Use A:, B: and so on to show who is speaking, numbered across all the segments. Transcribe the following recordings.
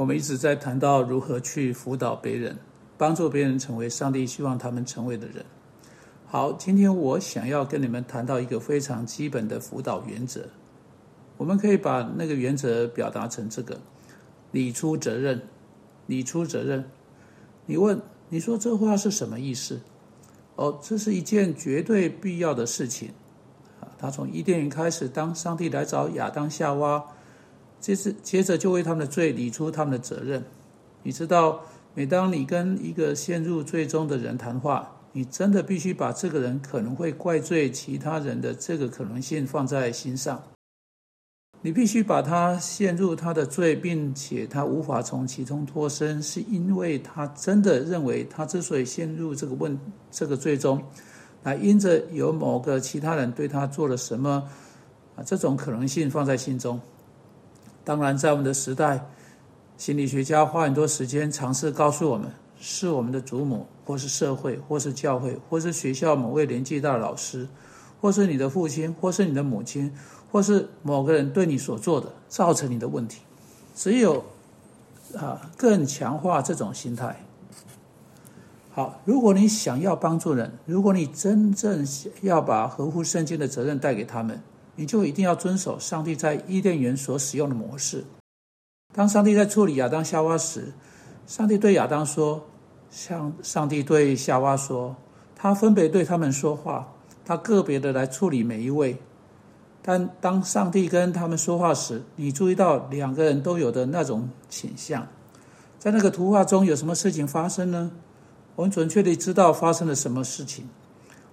A: 我们一直在谈到如何去辅导别人，帮助别人成为上帝希望他们成为的人。好，今天我想要跟你们谈到一个非常基本的辅导原则。我们可以把那个原则表达成这个：你出责任，你出责任。你问，你说这话是什么意思？哦，这是一件绝对必要的事情。啊，他从伊甸园开始，当上帝来找亚当夏娃，接着接着就为他们的罪理出他们的责任。你知道，每当你跟一个陷入罪中的人谈话，你真的必须把这个人可能会怪罪其他人的这个可能性放在心上。你必须把他陷入他的罪，并且他无法从其中脱身，是因为他真的认为他之所以陷入这个问这个罪中，那因着有某个其他人对他做了什么啊，这种可能性放在心中。当然，在我们的时代，心理学家花很多时间尝试告诉我们，是我们的祖母，或是社会，或是教会，或是学校某位年纪大的老师，或是你的父亲，或是你的母亲。或是某个人对你所做的造成你的问题，只有啊更强化这种心态。好，如果你想要帮助人，如果你真正要把合乎圣经的责任带给他们，你就一定要遵守上帝在伊甸园所使用的模式。当上帝在处理亚当夏娃时，上帝对亚当说：“像上帝对夏娃说，他分别对他们说话，他个别的来处理每一位。”但当上帝跟他们说话时，你注意到两个人都有的那种倾向，在那个图画中有什么事情发生呢？我们准确地知道发生了什么事情。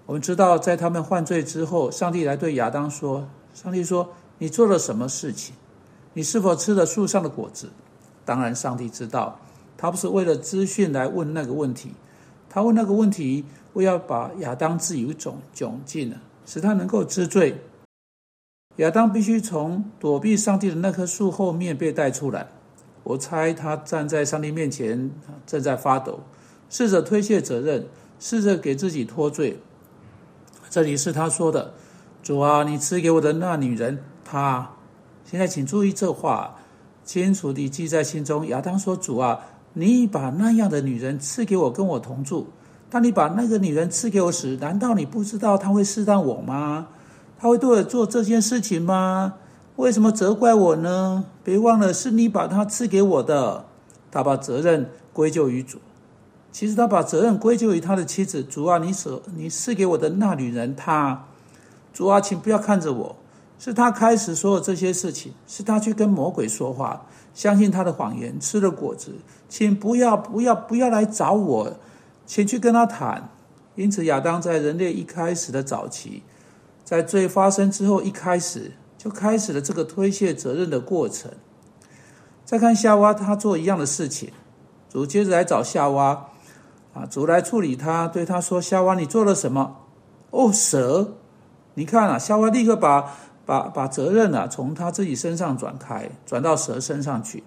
A: 我们知道，在他们犯罪之后，上帝来对亚当说：“上帝说，你做了什么事情？你是否吃了树上的果子？”当然，上帝知道，他不是为了资讯来问那个问题，他问那个问题，为要把亚当置于一种窘境呢，使他能够知罪。亚当必须从躲避上帝的那棵树后面被带出来。我猜他站在上帝面前，正在发抖，试着推卸责任，试着给自己脱罪。这里是他说的：“主啊，你赐给我的那女人，她……”现在请注意这话，清楚地记在心中。亚当说：“主啊，你把那样的女人赐给我，跟我同住。当你把那个女人赐给我时，难道你不知道她会试探我吗？”她会对我做这件事情吗？为什么责怪我呢？别忘了，是你把她赐给我的。他把责任归咎于主。其实他把责任归咎于他的妻子。主啊，你所你赐给我的那女人，她。主啊，请不要看着我。是他开始所有这些事情，是他去跟魔鬼说话，相信他的谎言，吃了果子。请不要不要不要来找我，请去跟他谈。因此，亚当在人类一开始的早期。在罪发生之后，一开始就开始了这个推卸责任的过程。再看夏娃，他做一样的事情。主接着来找夏娃，啊，主来处理他，对他说：“夏娃，你做了什么？”哦，蛇！你看啊，夏娃立刻把把把责任啊从他自己身上转开，转到蛇身上去。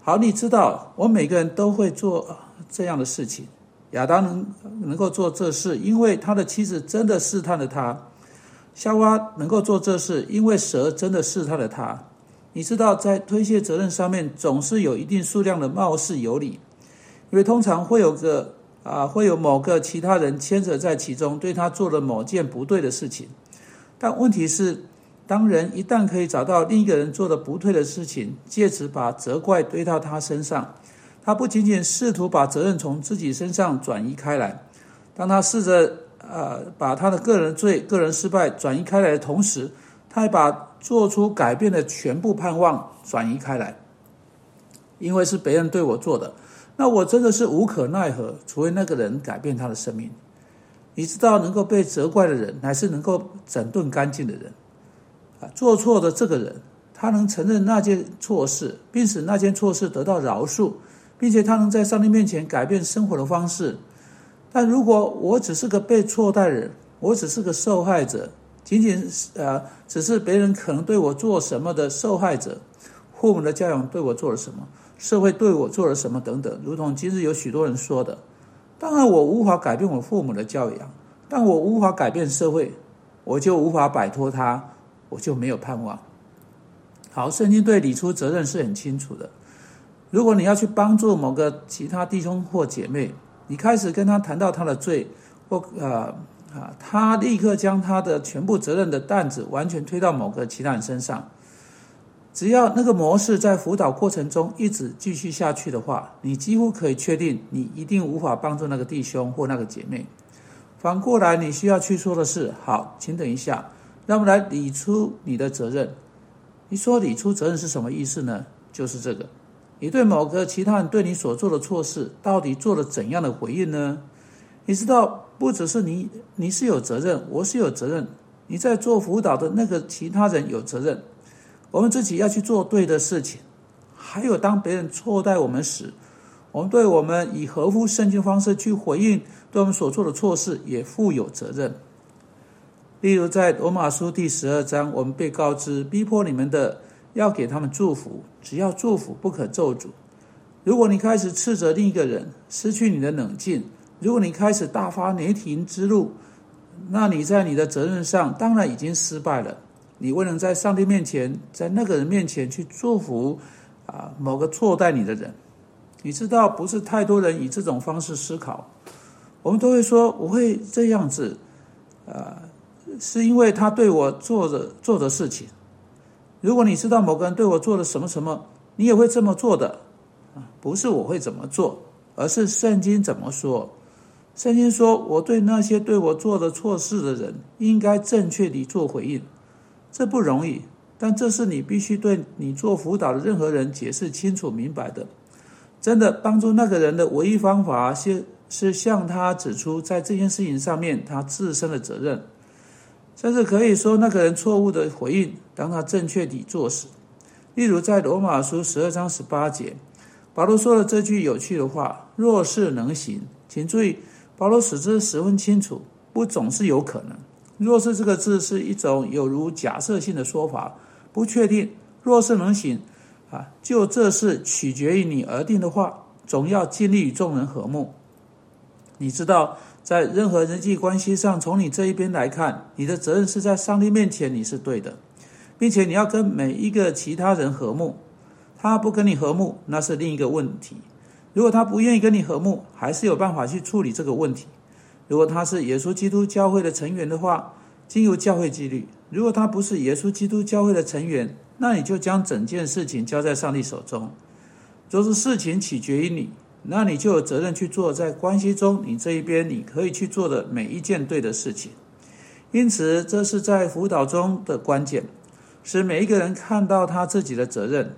A: 好，你知道，我每个人都会做这样的事情。亚当能能够做这事，因为他的妻子真的试探了他。夏娃能够做这事，因为蛇真的试探了他。你知道，在推卸责任上面，总是有一定数量的貌似有理，因为通常会有个啊，会有某个其他人牵扯在其中，对他做了某件不对的事情。但问题是，当人一旦可以找到另一个人做的不对的事情，借此把责怪堆到他身上，他不仅仅试图把责任从自己身上转移开来，当他试着。呃，把他的个人罪、个人失败转移开来的同时，他还把做出改变的全部盼望转移开来。因为是别人对我做的，那我真的是无可奈何，除非那个人改变他的生命。你知道，能够被责怪的人，乃是能够整顿干净的人。啊，做错的这个人，他能承认那件错事，并使那件错事得到饶恕，并且他能在上帝面前改变生活的方式。但如果我只是个被错待人，我只是个受害者，仅仅是呃，只是别人可能对我做什么的受害者，父母的教养对我做了什么，社会对我做了什么等等，如同今日有许多人说的，当然我无法改变我父母的教养，但我无法改变社会，我就无法摆脱他，我就没有盼望。好，圣经对理出责任是很清楚的，如果你要去帮助某个其他弟兄或姐妹，你开始跟他谈到他的罪，或呃啊，他立刻将他的全部责任的担子完全推到某个其他人身上。只要那个模式在辅导过程中一直继续下去的话，你几乎可以确定，你一定无法帮助那个弟兄或那个姐妹。反过来，你需要去说的是：好，请等一下，让我们来理出你的责任。你说理出责任是什么意思呢？就是这个，你对某个其他人对你所做的错事，到底做了怎样的回应呢？你知道，不只是你，你是有责任，我是有责任，你在做辅导的那个其他人有责任。我们自己要去做对的事情，还有当别人错待我们时，我们对我们以合乎圣经方式去回应对我们所做的错事也负有责任。例如在罗马书第十二章，我们被告知逼迫你们的要给他们祝福，只要祝福，不可咒诅。如果你开始斥责另一个人，失去你的冷静；如果你开始大发雷霆之怒，那你在你的责任上当然已经失败了。你未能在上帝面前，在那个人面前去祝福啊某个错待你的人，你知道不是太多人以这种方式思考。我们都会说我会这样子，啊，是因为他对我做的做的事情。如果你知道某个人对我做了什么什么，你也会这么做的，不是我会怎么做，而是圣经怎么说。圣经说我对那些对我做的错事的人，应该正确地做回应。这不容易，但这是你必须对你做辅导的任何人解释清楚明白的。真的帮助那个人的唯一方法，是是向他指出在这件事情上面他自身的责任，甚至可以说那个人错误的回应，当他正确地做时。例如在罗马书十二章十八节，保罗说了这句有趣的话：“若是能行。”请注意，保罗使之十分清楚，不总是有可能。若是这个字是一种有如假设性的说法，不确定。若是能行，啊，就这事取决于你而定的话，总要尽力与众人和睦。你知道，在任何人际关系上，从你这一边来看，你的责任是在上帝面前你是对的，并且你要跟每一个其他人和睦。他不跟你和睦，那是另一个问题。如果他不愿意跟你和睦，还是有办法去处理这个问题。如果他是耶稣基督教会的成员的话，经由教会纪律；如果他不是耶稣基督教会的成员，那你就将整件事情交在上帝手中。若是事情取决于你，那你就有责任去做在关系中你这一边你可以去做的每一件对的事情。因此，这是在辅导中的关键，使每一个人看到他自己的责任。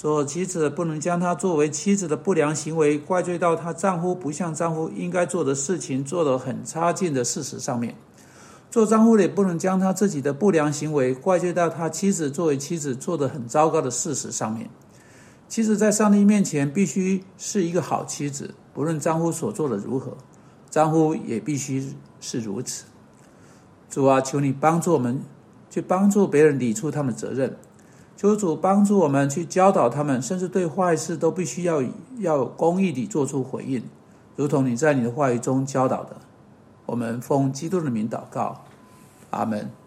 A: 做妻子不能将她作为妻子的不良行为怪罪到她丈夫不像丈夫应该做的事情做得很差劲的事实上面；做丈夫的也不能将他自己的不良行为怪罪到他妻子作为妻子做得很糟糕的事实上面。妻子在上帝面前必须是一个好妻子，不论丈夫所做的如何，丈夫也必须是如此。主啊，求你帮助我们，去帮助别人理出他们的责任。求主帮助我们去教导他们，甚至对坏事都必须要要公义地做出回应，如同你在你的话语中教导的。我们奉基督的名祷告，阿门。